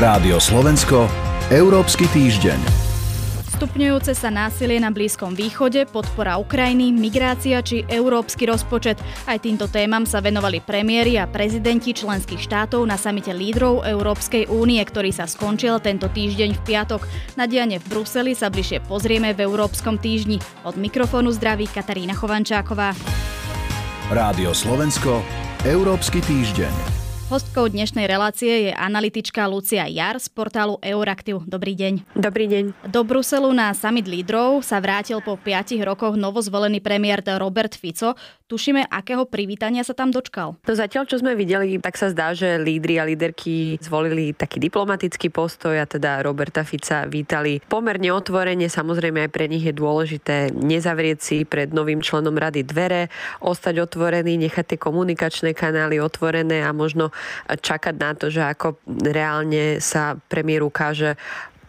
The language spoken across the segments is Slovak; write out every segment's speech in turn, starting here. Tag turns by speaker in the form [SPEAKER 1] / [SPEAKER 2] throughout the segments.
[SPEAKER 1] Rádio Slovensko, Európsky týždeň.
[SPEAKER 2] Stupňujúce sa násilie na Blízkom východe, podpora Ukrajiny, migrácia či európsky rozpočet. Aj týmto témam sa venovali premiéry a prezidenti členských štátov na samite lídrov Európskej únie, ktorý sa skončil tento týždeň v piatok. Na diane v Bruseli sa bližšie pozrieme v Európskom týždni. Od mikrofónu zdraví Katarína Chovančáková.
[SPEAKER 1] Rádio Slovensko, Európsky týždeň.
[SPEAKER 2] Hostkou dnešnej relácie je analytička Lucia Jar z portálu Euraktiv. Dobrý deň.
[SPEAKER 3] Dobrý deň.
[SPEAKER 2] Do Bruselu na summit lídrov sa vrátil po 5 rokoch novozvolený premiér Robert Fico. Tušíme, akého privítania sa tam dočkal?
[SPEAKER 3] To zatiaľ, čo sme videli, tak sa zdá, že lídry a líderky zvolili taký diplomatický postoj a teda Roberta Fica vítali pomerne otvorene. Samozrejme aj pre nich je dôležité nezavrieť si pred novým členom rady dvere, ostať otvorený, nechať tie komunikačné kanály otvorené a možno čakať na to, že ako reálne sa premiér ukáže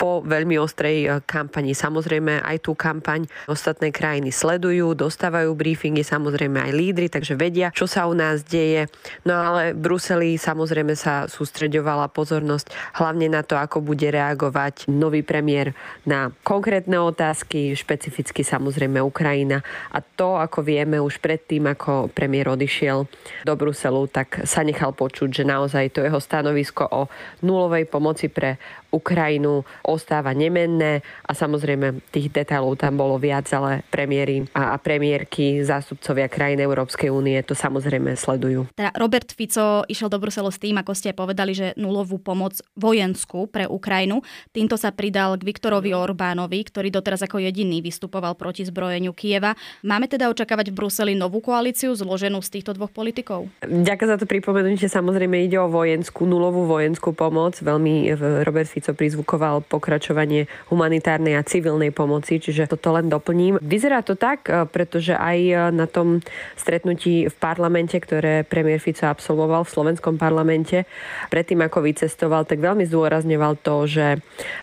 [SPEAKER 3] po veľmi ostrej e, kampani. Samozrejme aj tú kampaň ostatné krajiny sledujú, dostávajú briefingy, samozrejme aj lídry, takže vedia, čo sa u nás deje. No ale v Bruseli samozrejme sa sústreďovala pozornosť hlavne na to, ako bude reagovať nový premiér na konkrétne otázky, špecificky samozrejme Ukrajina. A to, ako vieme už predtým, ako premiér odišiel do Bruselu, tak sa nechal počuť, že naozaj to jeho stanovisko o nulovej pomoci pre Ukrajinu ostáva nemenné a samozrejme tých detailov tam bolo viac, ale premiéry a, premiérky, zástupcovia krajín Európskej únie to samozrejme sledujú.
[SPEAKER 2] Teda Robert Fico išiel do Bruselu s tým, ako ste povedali, že nulovú pomoc vojenskú pre Ukrajinu. Týmto sa pridal k Viktorovi Orbánovi, ktorý doteraz ako jediný vystupoval proti zbrojeniu Kieva. Máme teda očakávať v Bruseli novú koalíciu zloženú z týchto dvoch politikov?
[SPEAKER 3] Ďakujem za to pripomenutie. Samozrejme ide o vojenskú, nulovú vojenskú pomoc. Veľmi Robert Fico Fico prizvukoval pokračovanie humanitárnej a civilnej pomoci, čiže toto len doplním. Vyzerá to tak, e, pretože aj e, na tom stretnutí v parlamente, ktoré premiér Fico absolvoval v slovenskom parlamente, predtým ako vycestoval, tak veľmi zdôrazňoval to, že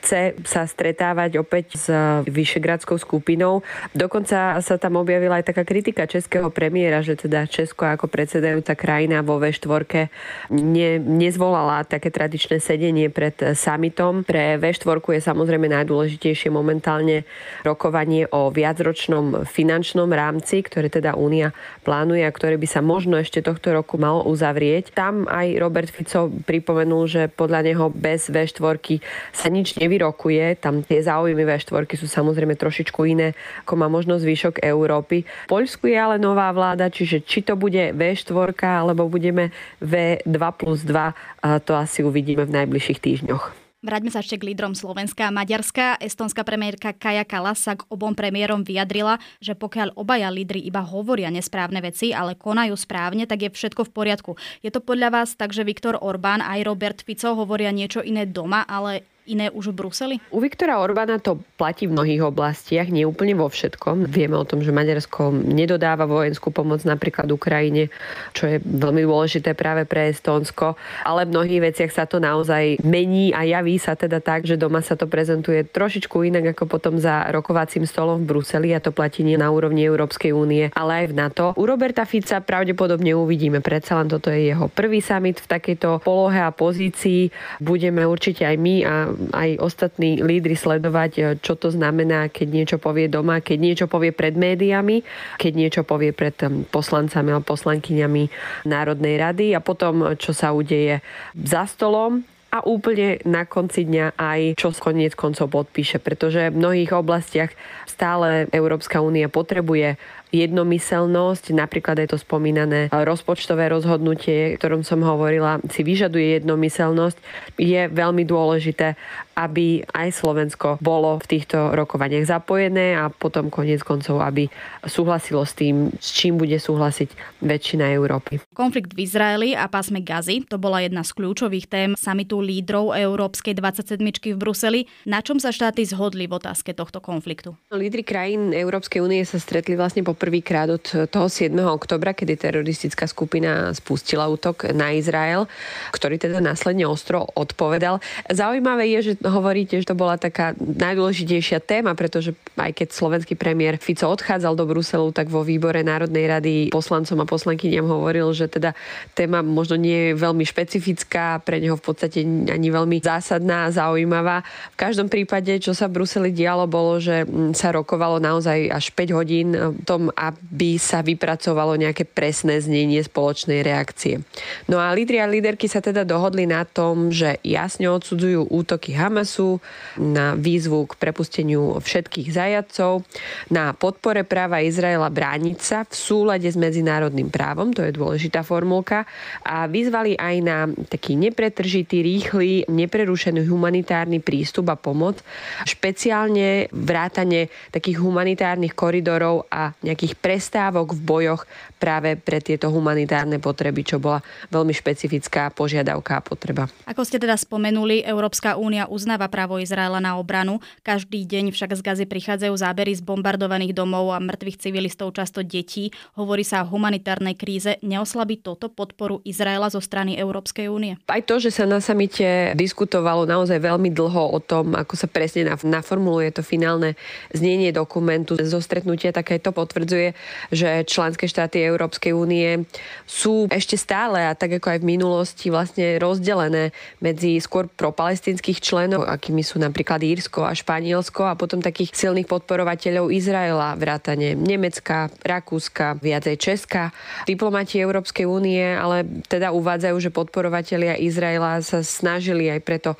[SPEAKER 3] chce sa stretávať opäť s vyšegradskou skupinou. Dokonca sa tam objavila aj taká kritika českého premiéra, že teda Česko ako predsedajúca krajina vo V4 ne, nezvolala také tradičné sedenie pred summitom smerom. Pre V4 je samozrejme najdôležitejšie momentálne rokovanie o viacročnom finančnom rámci, ktoré teda Únia plánuje a ktoré by sa možno ešte tohto roku malo uzavrieť. Tam aj Robert Fico pripomenul, že podľa neho bez V4 sa nič nevyrokuje. Tam tie záujmy V4 sú samozrejme trošičku iné, ako má možno zvyšok Európy. V Poľsku je ale nová vláda, čiže či to bude V4 alebo budeme V2 plus 2, to asi uvidíme v najbližších týždňoch.
[SPEAKER 2] Vráťme sa ešte k lídrom Slovenska a Maďarska. Estonská premiérka Kaja Kalas sa k obom premiérom vyjadrila, že pokiaľ obaja lídry iba hovoria nesprávne veci, ale konajú správne, tak je všetko v poriadku. Je to podľa vás tak, že Viktor Orbán aj Robert Fico hovoria niečo iné doma, ale iné už v Bruseli?
[SPEAKER 3] U Viktora Orbána to platí v mnohých oblastiach, nie úplne vo všetkom. Vieme o tom, že Maďarsko nedodáva vojenskú pomoc napríklad Ukrajine, čo je veľmi dôležité práve pre Estónsko, ale v mnohých veciach sa to naozaj mení a javí sa teda tak, že doma sa to prezentuje trošičku inak ako potom za rokovacím stolom v Bruseli a to platí nie na úrovni Európskej únie, ale aj v NATO. U Roberta Fica pravdepodobne uvidíme, predsa len toto je jeho prvý summit v takejto polohe a pozícii. Budeme určite aj my a aj ostatní lídry sledovať, e, čo to znamená, keď niečo povie doma, keď niečo povie pred médiami, keď niečo povie pred poslancami alebo poslankyňami Národnej rady a potom, čo sa udeje za stolom a úplne na konci dňa aj čo koniec koncov podpíše, pretože v mnohých oblastiach stále Európska únia potrebuje jednomyselnosť, napríklad je to spomínané rozpočtové rozhodnutie, o ktorom som hovorila, si vyžaduje jednomyselnosť, je veľmi dôležité, aby aj Slovensko bolo v týchto rokovaniach zapojené a potom koniec koncov, aby súhlasilo s tým, s čím bude súhlasiť väčšina Európy.
[SPEAKER 2] Konflikt v Izraeli a pásme Gazy, to bola jedna z kľúčových tém samitu lídrov Európskej 27 v Bruseli. Na čom sa štáty zhodli v otázke tohto konfliktu?
[SPEAKER 3] Lídry krajín Európskej únie sa stretli vlastne po poprvýkrát od toho 7. oktobra, kedy teroristická skupina spustila útok na Izrael, ktorý teda následne ostro odpovedal. Zaujímavé je, že hovoríte, že to bola taká najdôležitejšia téma, pretože aj keď slovenský premiér Fico odchádzal do Bruselu, tak vo výbore Národnej rady poslancom a poslankyniam hovoril, že teda téma možno nie je veľmi špecifická, pre neho v podstate ani veľmi zásadná a zaujímavá. V každom prípade, čo sa v Bruseli dialo, bolo, že sa rokovalo naozaj až 5 hodín tom, aby sa vypracovalo nejaké presné znenie spoločnej reakcie. No a lídri a líderky sa teda dohodli na tom, že jasne odsudzujú útoky Hamasu, na výzvu k prepusteniu všetkých zajadcov, na podpore práva Izraela brániť sa v súlade s medzinárodným právom, to je dôležitá formulka, a vyzvali aj na taký nepretržitý, rýchly, neprerušený humanitárny prístup a pomoc, špeciálne vrátane takých humanitárnych koridorov a nejakých prestávok v bojoch práve pre tieto humanitárne potreby, čo bola veľmi špecifická požiadavka a potreba.
[SPEAKER 2] Ako ste teda spomenuli, Európska únia uznáva právo Izraela na obranu. Každý deň však z Gazy prichádzajú zábery z bombardovaných domov a mŕtvych civilistov, často detí. Hovorí sa o humanitárnej kríze. Neoslabí toto podporu Izraela zo strany Európskej únie?
[SPEAKER 3] Aj to, že sa na samite diskutovalo naozaj veľmi dlho o tom, ako sa presne naformuluje to finálne znenie dokumentu zo stretnutia, také to potvrdzuje, že členské štáty Európskej únie sú ešte stále a tak ako aj v minulosti vlastne rozdelené medzi skôr propalestinských členov, akými sú napríklad Írsko a Španielsko a potom takých silných podporovateľov Izraela, vrátane Nemecka, Rakúska, viacej Česka. Diplomati Európskej únie ale teda uvádzajú, že podporovatelia Izraela sa snažili aj preto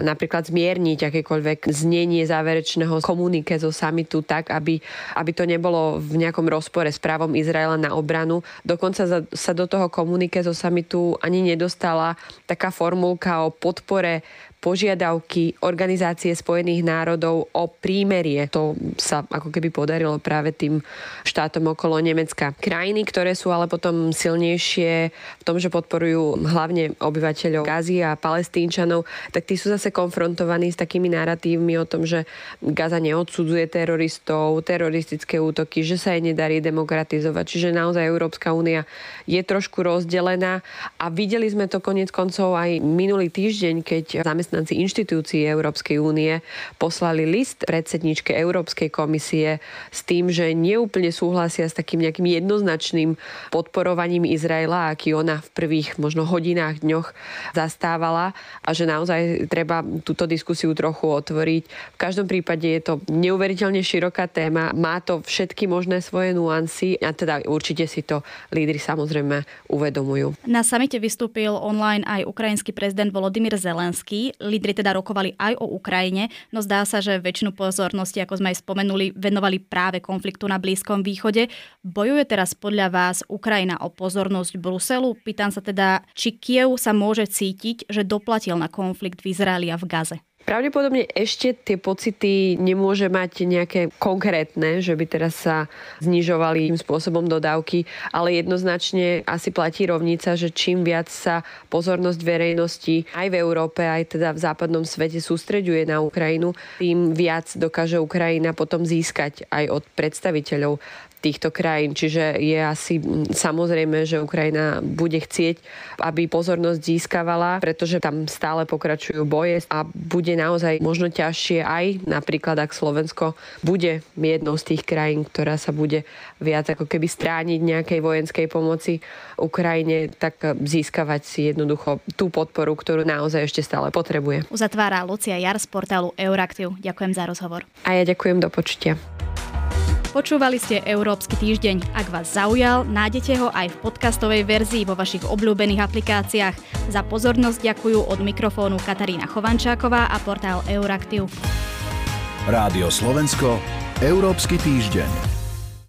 [SPEAKER 3] napríklad zmierniť akékoľvek znenie záverečného komunike zo samitu tak, aby, aby to nebolo v nejakom rozpore s právom Izraela na obranu. Dokonca sa do toho komunike zo samitu ani nedostala taká formulka o podpore požiadavky Organizácie spojených národov o prímerie. To sa ako keby podarilo práve tým štátom okolo Nemecka. Krajiny, ktoré sú ale potom silnejšie v tom, že podporujú hlavne obyvateľov Gazy a palestínčanov, tak tí sú zase konfrontovaní s takými narratívmi o tom, že Gaza neodsudzuje teroristov, teroristické útoky, že sa jej nedarí demokratizovať. Čiže naozaj Európska únia je trošku rozdelená a videli sme to konec koncov aj minulý týždeň, keď zamestnanci zamestnanci inštitúcií Európskej únie poslali list predsedničke Európskej komisie s tým, že neúplne súhlasia s takým nejakým jednoznačným podporovaním Izraela, aký ona v prvých možno hodinách, dňoch zastávala a že naozaj treba túto diskusiu trochu otvoriť. V každom prípade je to neuveriteľne široká téma, má to všetky možné svoje nuancy a teda určite si to lídry samozrejme uvedomujú.
[SPEAKER 2] Na samite vystúpil online aj ukrajinský prezident Volodymyr Zelenský. Lídry teda rokovali aj o Ukrajine, no zdá sa, že väčšinu pozornosti, ako sme aj spomenuli, venovali práve konfliktu na Blízkom východe. Bojuje teraz podľa vás Ukrajina o pozornosť Bruselu? Pýtam sa teda, či Kiev sa môže cítiť, že doplatil na konflikt v Izraeli a v Gaze.
[SPEAKER 3] Pravdepodobne ešte tie pocity nemôže mať nejaké konkrétne, že by teraz sa znižovali tým spôsobom dodávky, ale jednoznačne asi platí rovnica, že čím viac sa pozornosť verejnosti aj v Európe, aj teda v západnom svete sústreďuje na Ukrajinu, tým viac dokáže Ukrajina potom získať aj od predstaviteľov týchto krajín. Čiže je asi samozrejme, že Ukrajina bude chcieť, aby pozornosť získavala, pretože tam stále pokračujú boje a bude naozaj možno ťažšie aj napríklad, ak Slovensko bude jednou z tých krajín, ktorá sa bude viac ako keby strániť nejakej vojenskej pomoci Ukrajine, tak získavať si jednoducho tú podporu, ktorú naozaj ešte stále potrebuje.
[SPEAKER 2] Uzatvára Lucia Jar z portálu Euraktiv. Ďakujem za rozhovor.
[SPEAKER 3] A ja ďakujem do počutia.
[SPEAKER 2] Počúvali ste Európsky týždeň. Ak vás zaujal, nájdete ho aj v podcastovej verzii vo vašich obľúbených aplikáciách. Za pozornosť ďakujú od mikrofónu Katarína Chovančáková a portál Euraktiv.
[SPEAKER 1] Rádio Slovensko, Európsky týždeň.